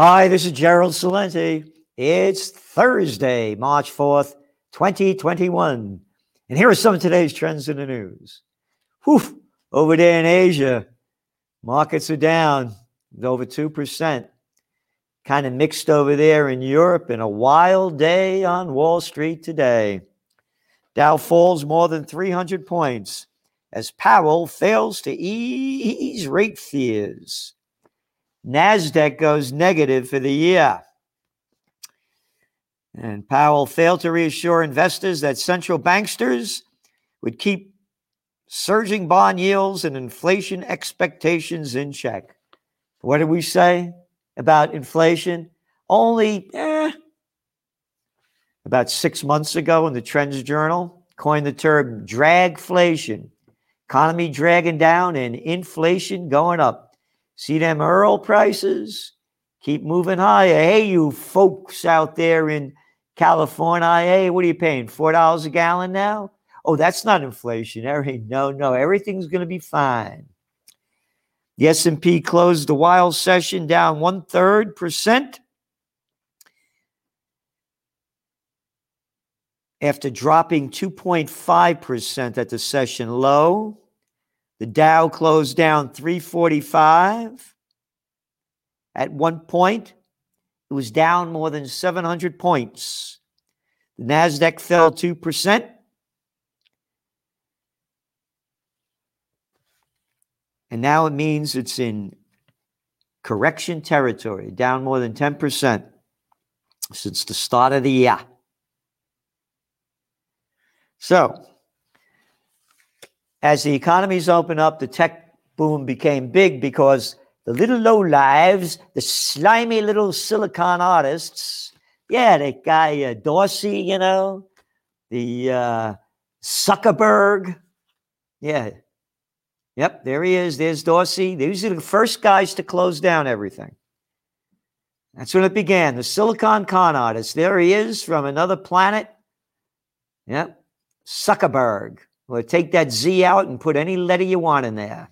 Hi, this is Gerald Celente. It's Thursday, March 4th, 2021. And here are some of today's trends in the news. Whew, over there in Asia, markets are down over 2%. Kind of mixed over there in Europe and a wild day on Wall Street today. Dow falls more than 300 points as Powell fails to ease rate fears. NASDAQ goes negative for the year. And Powell failed to reassure investors that central banksters would keep surging bond yields and inflation expectations in check. What did we say about inflation? Only eh, about six months ago in the Trends Journal, coined the term dragflation. Economy dragging down and inflation going up. See them Earl prices? Keep moving higher. Hey, you folks out there in California, hey, what are you paying? $4 a gallon now? Oh, that's not inflationary. No, no, everything's going to be fine. The S&P closed the wild session down one third percent after dropping 2.5% at the session low. The Dow closed down 345. At one point, it was down more than 700 points. The NASDAQ fell 2%. And now it means it's in correction territory, down more than 10% since the start of the year. So, as the economies open up, the tech boom became big because the little low lives, the slimy little silicon artists, yeah, that guy uh, Dorsey, you know, the uh, Zuckerberg, yeah, yep, there he is. There's Dorsey. These are the first guys to close down everything. That's when it began. The Silicon Con artist. There he is from another planet. Yep. Zuckerberg. We'll take that Z out and put any letter you want in there.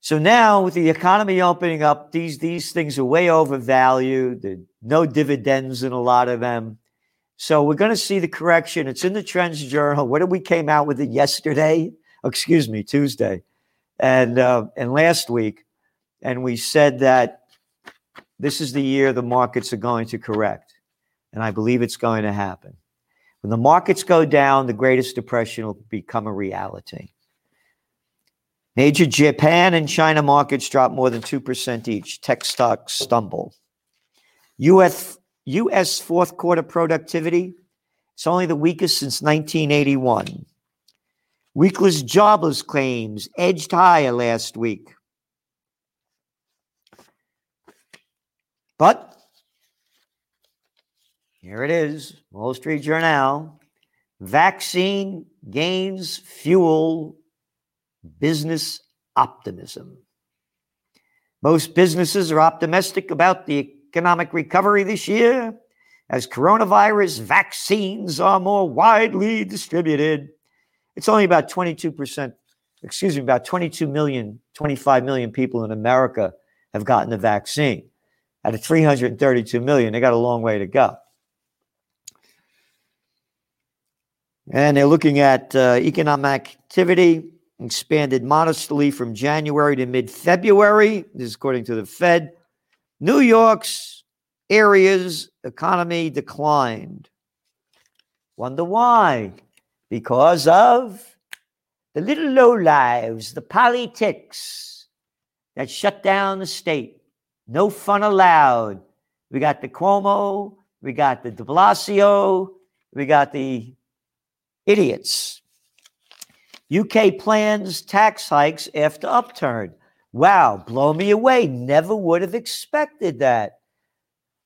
So now, with the economy opening up, these these things are way overvalued. There no dividends in a lot of them. So we're going to see the correction. It's in the Trends Journal. What did we came out with it yesterday? Excuse me, Tuesday, and uh, and last week, and we said that this is the year the markets are going to correct, and I believe it's going to happen. When the markets go down, the greatest depression will become a reality. Major Japan and China markets drop more than 2% each. Tech stocks stumble. US, US fourth quarter productivity, it's only the weakest since 1981. Weekless jobless claims edged higher last week. But here it is Wall Street Journal. Vaccine gains fuel business optimism. Most businesses are optimistic about the economic recovery this year as coronavirus vaccines are more widely distributed. It's only about 22%, excuse me, about 22 million, 25 million people in America have gotten the vaccine. Out of 332 million, they got a long way to go. And they're looking at uh, economic activity expanded modestly from January to mid February. This is according to the Fed. New York's area's economy declined. Wonder why? Because of the little low lives, the politics that shut down the state. No fun allowed. We got the Cuomo, we got the de Blasio, we got the idiots. UK plans tax hikes after upturn. Wow, blow me away. Never would have expected that.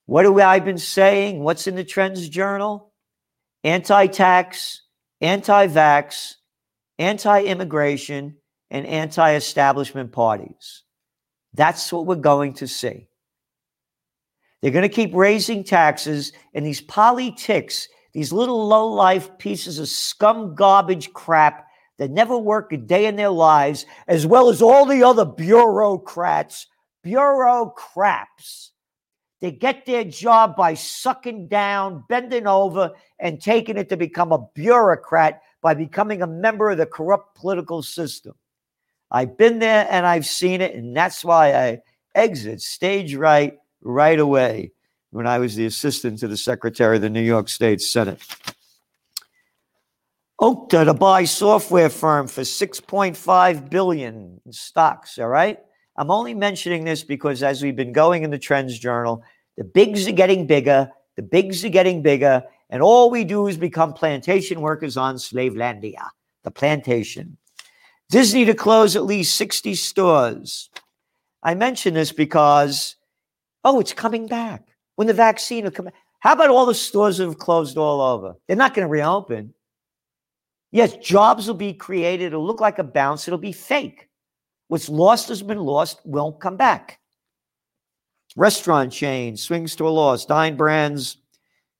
What have I been saying? What's in the Trends Journal? Anti tax, anti vax, anti immigration, and anti establishment parties. That's what we're going to see. They're going to keep raising taxes, and these politics these little low life pieces of scum garbage crap that never work a day in their lives, as well as all the other bureaucrats, bureaucrats. They get their job by sucking down, bending over, and taking it to become a bureaucrat by becoming a member of the corrupt political system. I've been there and I've seen it, and that's why I exit stage right right away when I was the assistant to the secretary of the New York State Senate. Okta to buy software firm for 6.5 billion in stocks, all right? I'm only mentioning this because as we've been going in the Trends Journal, the bigs are getting bigger, the bigs are getting bigger, and all we do is become plantation workers on Slavelandia, the plantation. Disney to close at least 60 stores. I mention this because, oh, it's coming back. When the vaccine will come How about all the stores that have closed all over? They're not going to reopen. Yes, jobs will be created. It'll look like a bounce. It'll be fake. What's lost has been lost, won't come back. Restaurant chain swings to a loss. Dine Brands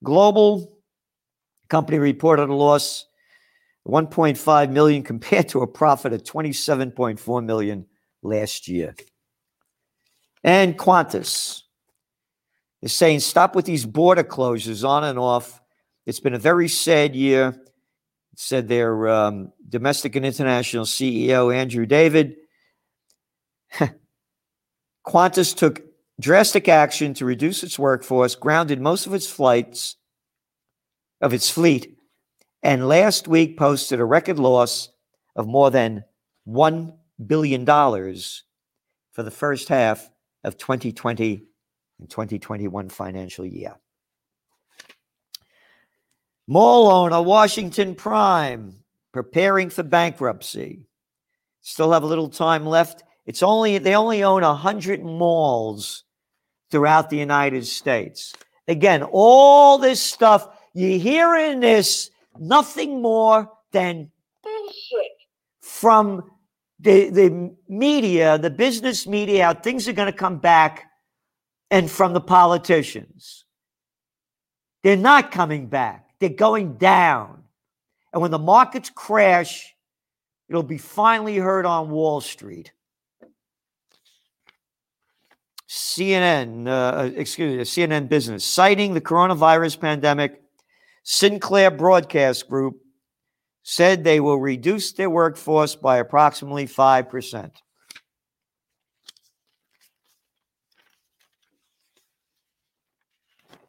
Global company reported a loss 1.5 million compared to a profit of 27.4 million last year. And Qantas is saying stop with these border closures on and off. It's been a very sad year, said their um, domestic and international CEO, Andrew David. Qantas took drastic action to reduce its workforce, grounded most of its flights of its fleet, and last week posted a record loss of more than $1 billion for the first half of 2020 and 2021 financial year. Mall owner Washington Prime preparing for bankruptcy. Still have a little time left. It's only they only own 100 malls throughout the United States. Again, all this stuff you hear in this nothing more than bullshit from the, the media, the business media, how things are going to come back, and from the politicians. They're not coming back, they're going down. And when the markets crash, it'll be finally heard on Wall Street. CNN, uh, excuse me, CNN Business, citing the coronavirus pandemic, Sinclair Broadcast Group said they will reduce their workforce by approximately 5%.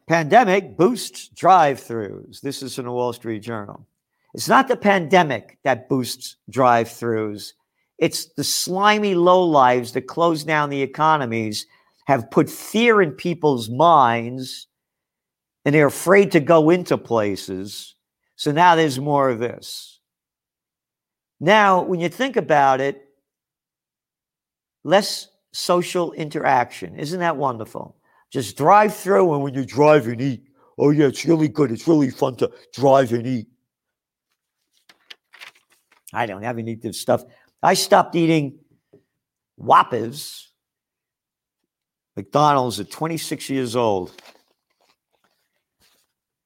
Pandemic boosts drive throughs. This is in the Wall Street Journal. It's not the pandemic that boosts drive throughs, it's the slimy lowlives that close down the economies, have put fear in people's minds, and they're afraid to go into places. So now there's more of this. Now, when you think about it, less social interaction. Isn't that wonderful? Just drive through, and when you drive and eat, oh, yeah, it's really good. It's really fun to drive and eat. I don't have any of this stuff. I stopped eating Whoppers, McDonald's at 26 years old.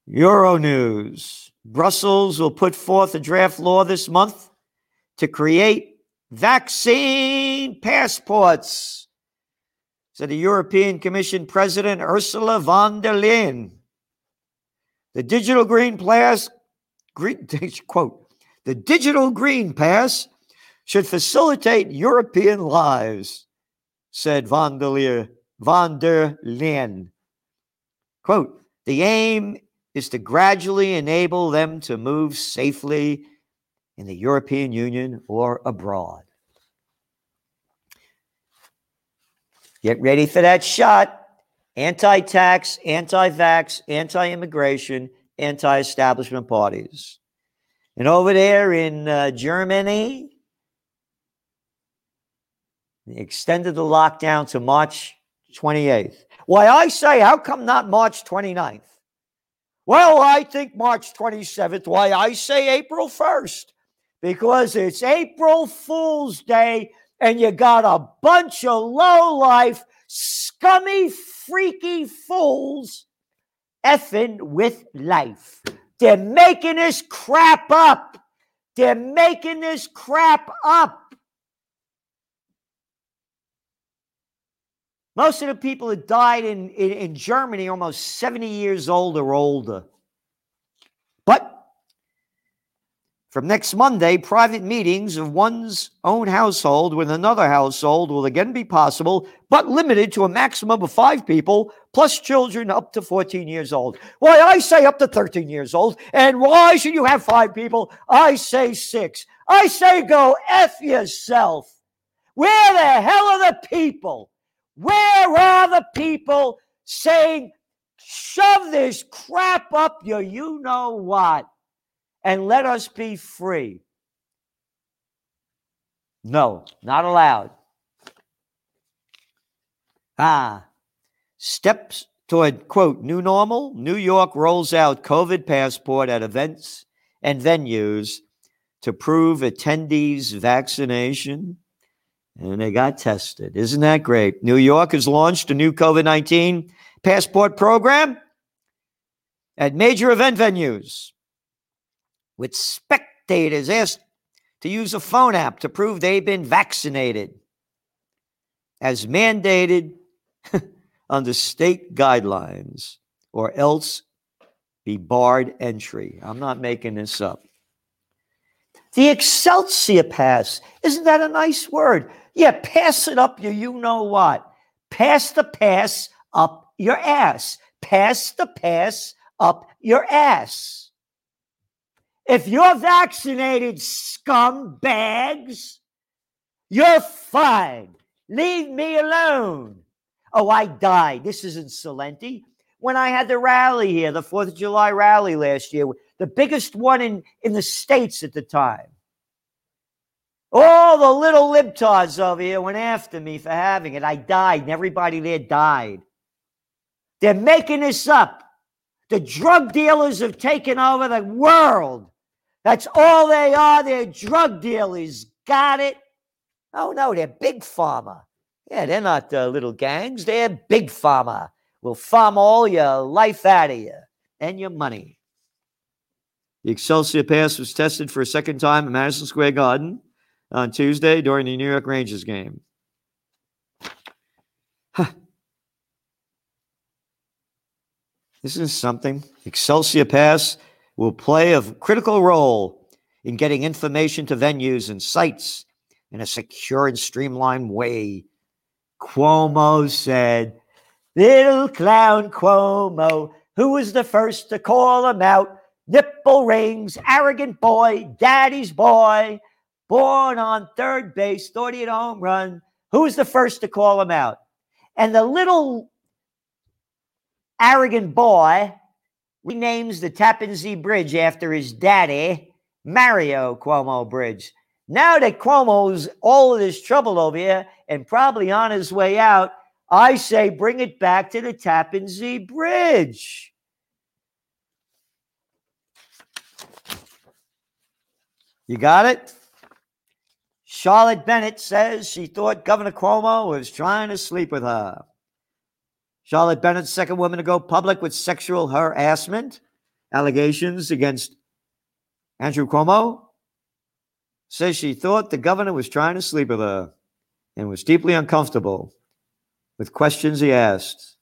Euronews. Brussels will put forth a draft law this month to create vaccine passports, said the European Commission President Ursula von der Leyen. The digital green pass, green, quote, the digital green pass should facilitate European lives, said von der Leyen. Von der Leyen. Quote, the aim is to gradually enable them to move safely in the European Union or abroad. Get ready for that shot. Anti tax, anti vax, anti immigration, anti establishment parties. And over there in uh, Germany, they extended the lockdown to March 28th. Why, I say, how come not March 29th? Well, I think March 27th. Why I say April 1st? Because it's April Fool's Day and you got a bunch of low life, scummy, freaky fools effing with life. They're making this crap up. They're making this crap up. Most of the people that died in, in, in Germany almost 70 years old or older. But from next Monday, private meetings of one's own household with another household will again be possible, but limited to a maximum of five people, plus children up to 14 years old. Why, I say up to 13 years old. And why should you have five people? I say six. I say go F yourself. Where the hell are the people? Where are the people saying, shove this crap up your you know what? And let us be free. No, not allowed. Ah, steps toward, quote, new normal. New York rolls out COVID passport at events and venues to prove attendees' vaccination. And they got tested. Isn't that great? New York has launched a new COVID 19 passport program at major event venues with spectators asked to use a phone app to prove they've been vaccinated as mandated under state guidelines or else be barred entry. I'm not making this up. The Excelsior pass, isn't that a nice word? Yeah, pass it up your you know what. Pass the pass up your ass. Pass the pass up your ass. If you're vaccinated, scumbags, you're fine. Leave me alone. Oh, I died. This isn't Celente. When I had the rally here, the 4th of July rally last year, the biggest one in, in the States at the time. All the little libtards over here went after me for having it. I died, and everybody there died. They're making this up. The drug dealers have taken over the world. That's all they are. They're drug dealers. Got it? Oh, no, they're big pharma. Yeah, they're not uh, little gangs. They're big pharma. Will farm all your life out of you and your money. The Excelsior Pass was tested for a second time at Madison Square Garden on Tuesday during the New York Rangers game. Huh. This is something. Excelsior Pass will play a critical role in getting information to venues and sites in a secure and streamlined way. Cuomo said, Little clown Cuomo, who was the first to call him out? Nipple rings, arrogant boy, daddy's boy, born on third base, 30 home run. Who was the first to call him out? And the little arrogant boy renames the Tappan Zee Bridge after his daddy, Mario Cuomo Bridge. Now that Cuomo's all of this trouble over here and probably on his way out, I say bring it back to the Tappan Zee Bridge. You got it? Charlotte Bennett says she thought Governor Cuomo was trying to sleep with her. Charlotte Bennett, second woman to go public with sexual harassment allegations against Andrew Cuomo, says she thought the governor was trying to sleep with her and was deeply uncomfortable with questions he asked.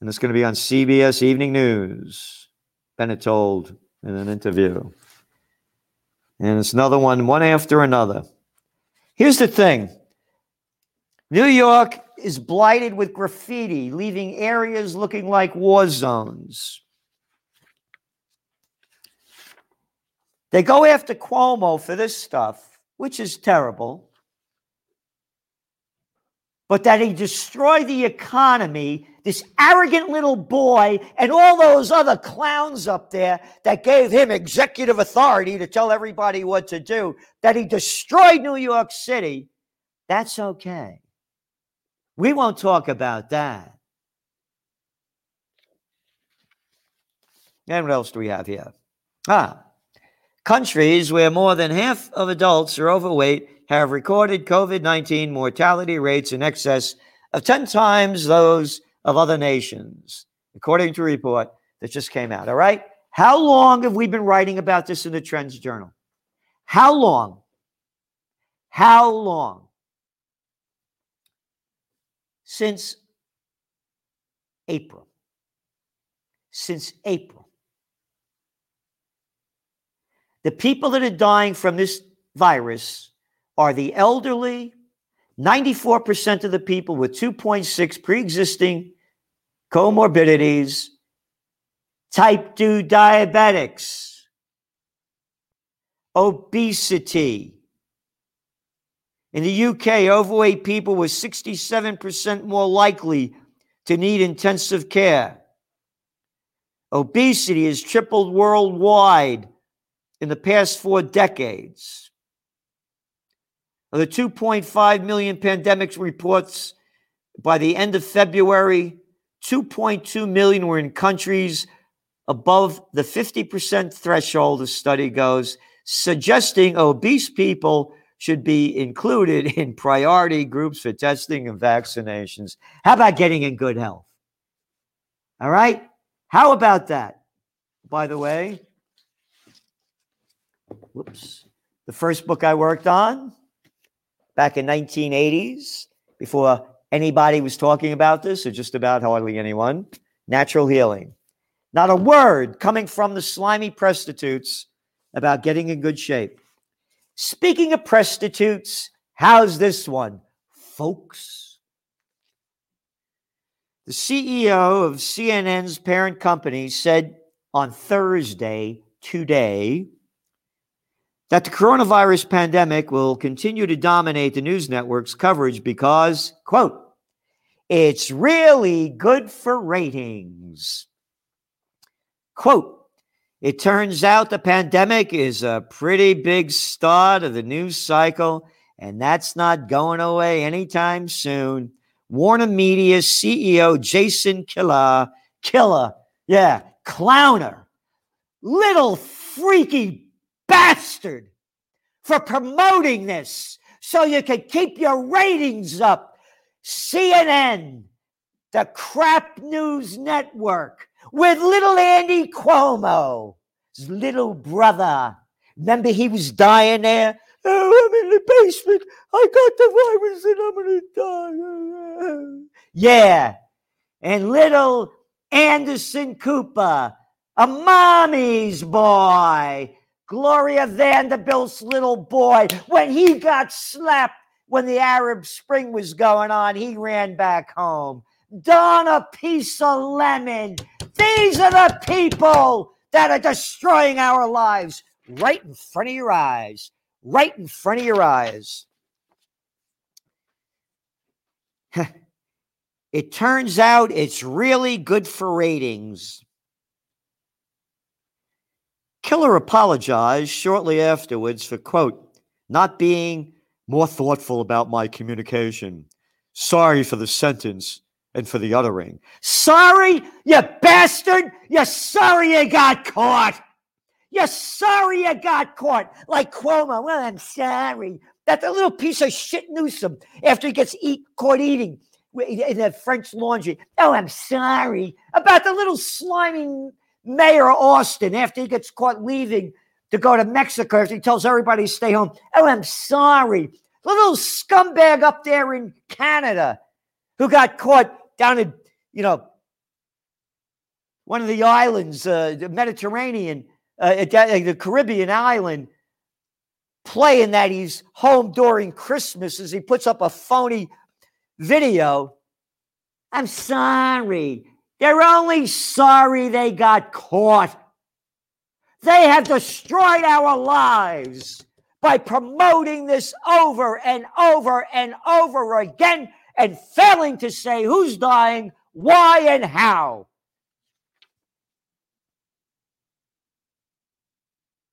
And it's going to be on CBS Evening News, Bennett told in an interview. And it's another one, one after another. Here's the thing New York is blighted with graffiti, leaving areas looking like war zones. They go after Cuomo for this stuff, which is terrible. But that he destroyed the economy, this arrogant little boy, and all those other clowns up there that gave him executive authority to tell everybody what to do, that he destroyed New York City, that's okay. We won't talk about that. And what else do we have here? Ah, countries where more than half of adults are overweight have recorded COVID 19 mortality rates in excess of 10 times those of other nations, according to a report that just came out. All right. How long have we been writing about this in the Trends Journal? How long? How long? Since April. Since April. The people that are dying from this virus are the elderly, 94% of the people with 2.6 pre existing comorbidities, type 2 diabetics, obesity. In the UK, overweight people were 67% more likely to need intensive care. Obesity has tripled worldwide in the past four decades. Of the 2.5 million pandemic reports by the end of February, 2.2 million were in countries above the 50% threshold, the study goes, suggesting obese people should be included in priority groups for testing and vaccinations. How about getting in good health? All right? How about that? By the way, whoops. The first book I worked on back in 1980s before anybody was talking about this or just about hardly anyone, natural healing. Not a word coming from the slimy prostitutes about getting in good shape. Speaking of prostitutes, how's this one, folks? The CEO of CNN's parent company said on Thursday, today, that the coronavirus pandemic will continue to dominate the news network's coverage because, quote, it's really good for ratings. Quote, it turns out the pandemic is a pretty big start of the news cycle, and that's not going away anytime soon. Warner Media CEO Jason Kilar, Killer, yeah, clowner, little freaky bastard for promoting this so you can keep your ratings up. CNN, the crap news network, with little Andy Cuomo, his little brother. Remember, he was dying there. Oh, I'm in the basement. I got the virus and I'm going to die. Yeah. And little Anderson Cooper, a mommy's boy. Gloria Vanderbilt's little boy, when he got slapped when the Arab Spring was going on, he ran back home. Donna Piece of Lemon, these are the people that are destroying our lives right in front of your eyes. Right in front of your eyes. it turns out it's really good for ratings. Killer apologized shortly afterwards for, quote, not being more thoughtful about my communication. Sorry for the sentence and for the other ring. Sorry, you bastard! You're sorry you got caught! You're sorry you got caught! Like Cuomo, well, I'm sorry. That the little piece of shit Newsom, after he gets eat, caught eating in the French laundry. Oh, I'm sorry. About the little slimy Mayor Austin, after he gets caught leaving to go to Mexico, after he tells everybody to stay home. Oh, I'm sorry. The little scumbag up there in Canada who got caught down in, you know, one of the islands, uh, the Mediterranean, uh, the Caribbean island, playing that he's home during Christmas as he puts up a phony video. I'm sorry. They're only sorry they got caught. They have destroyed our lives by promoting this over and over and over again and failing to say who's dying, why, and how.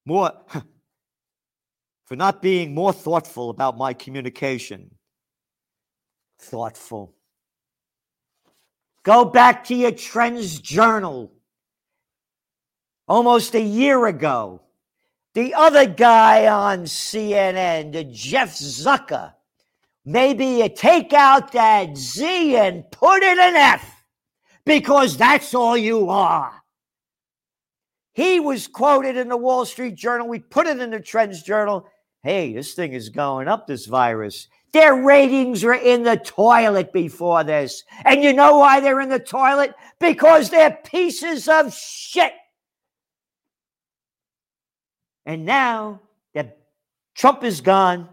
More for not being more thoughtful about my communication. Thoughtful. Go back to your Trends Journal. Almost a year ago, the other guy on CNN, Jeff Zucker, maybe you take out that Z and put it an F because that's all you are. He was quoted in the Wall Street Journal. We put it in the Trends Journal, hey, this thing is going up, this virus. Their ratings were in the toilet before this. And you know why they're in the toilet? Because they're pieces of shit. And now that Trump is gone,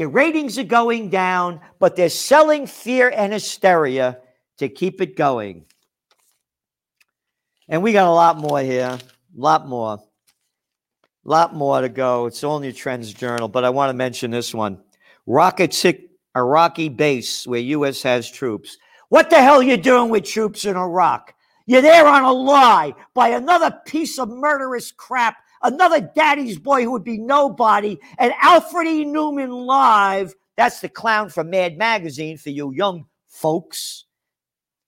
their ratings are going down, but they're selling fear and hysteria to keep it going. And we got a lot more here, a lot more, a lot more to go. It's only a Trends Journal, but I want to mention this one. Rockets hit Iraqi base where U.S. has troops. What the hell are you doing with troops in Iraq? You're there on a lie by another piece of murderous crap, another daddy's boy who would be nobody, and Alfred E. Neuman live. That's the clown from Mad Magazine for you young folks.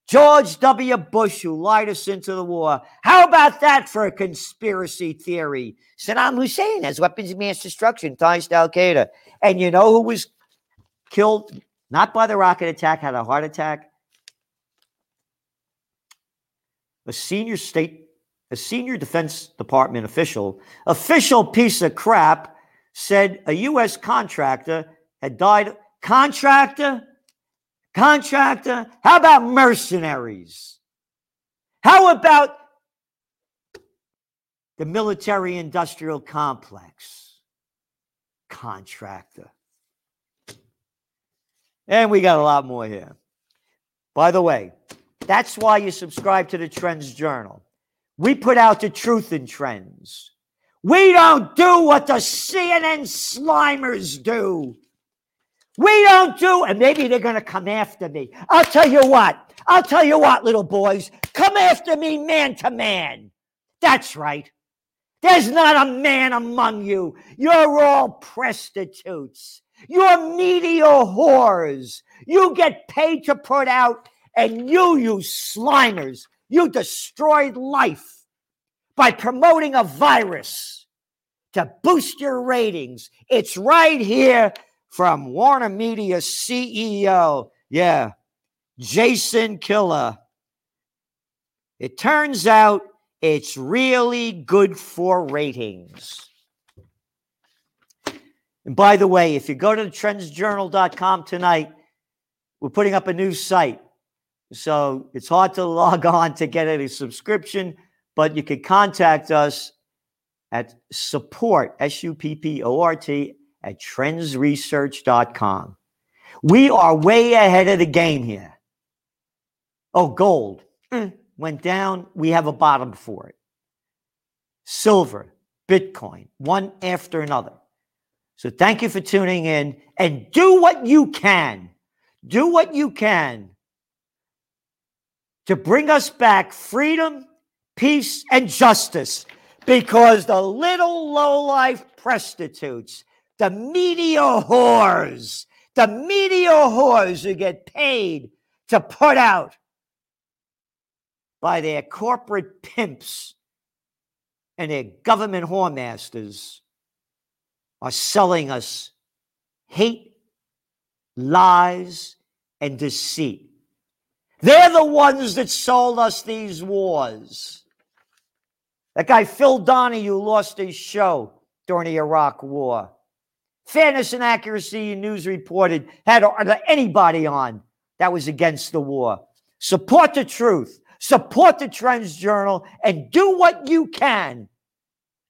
George W. Bush, who lied us into the war. How about that for a conspiracy theory? Saddam Hussein has weapons of mass destruction, ties to Al Qaeda. And you know who was killed not by the rocket attack, had a heart attack? A senior state, a senior Defense Department official, official piece of crap, said a U.S. contractor had died. Contractor? Contractor? How about mercenaries? How about the military industrial complex? Contractor. And we got a lot more here. By the way, that's why you subscribe to the Trends Journal. We put out the truth in trends. We don't do what the CNN slimers do. We don't do, and maybe they're going to come after me. I'll tell you what. I'll tell you what, little boys. Come after me man to man. That's right. There's not a man among you. You're all prostitutes. You're media whores. You get paid to put out, and you, you slimers, you destroyed life by promoting a virus to boost your ratings. It's right here from Warner Media CEO. Yeah, Jason Kilar. It turns out it's really good for ratings. And by the way, if you go to trendsjournal.com tonight, we're putting up a new site. So it's hard to log on to get a subscription, but you can contact us at support, S U P P O R T, at trendsresearch.com. We are way ahead of the game here. Oh, gold mm. went down. We have a bottom for it. Silver, Bitcoin, one after another. So thank you for tuning in and do what you can. Do what you can to bring us back freedom, peace, and justice because the little low-life prostitutes the media whores, the media whores who get paid to put out by their corporate pimps and their government whoremasters are selling us hate, lies, and deceit. They're the ones that sold us these wars. That guy Phil Donahue lost his show during the Iraq War. Fairness and accuracy news reported had anybody on that was against the war. Support the truth, support the Trends Journal, and do what you can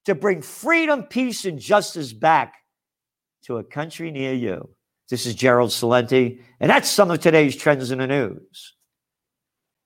to bring freedom, peace, and justice back to a country near you. This is Gerald Celente, and that's some of today's trends in the news.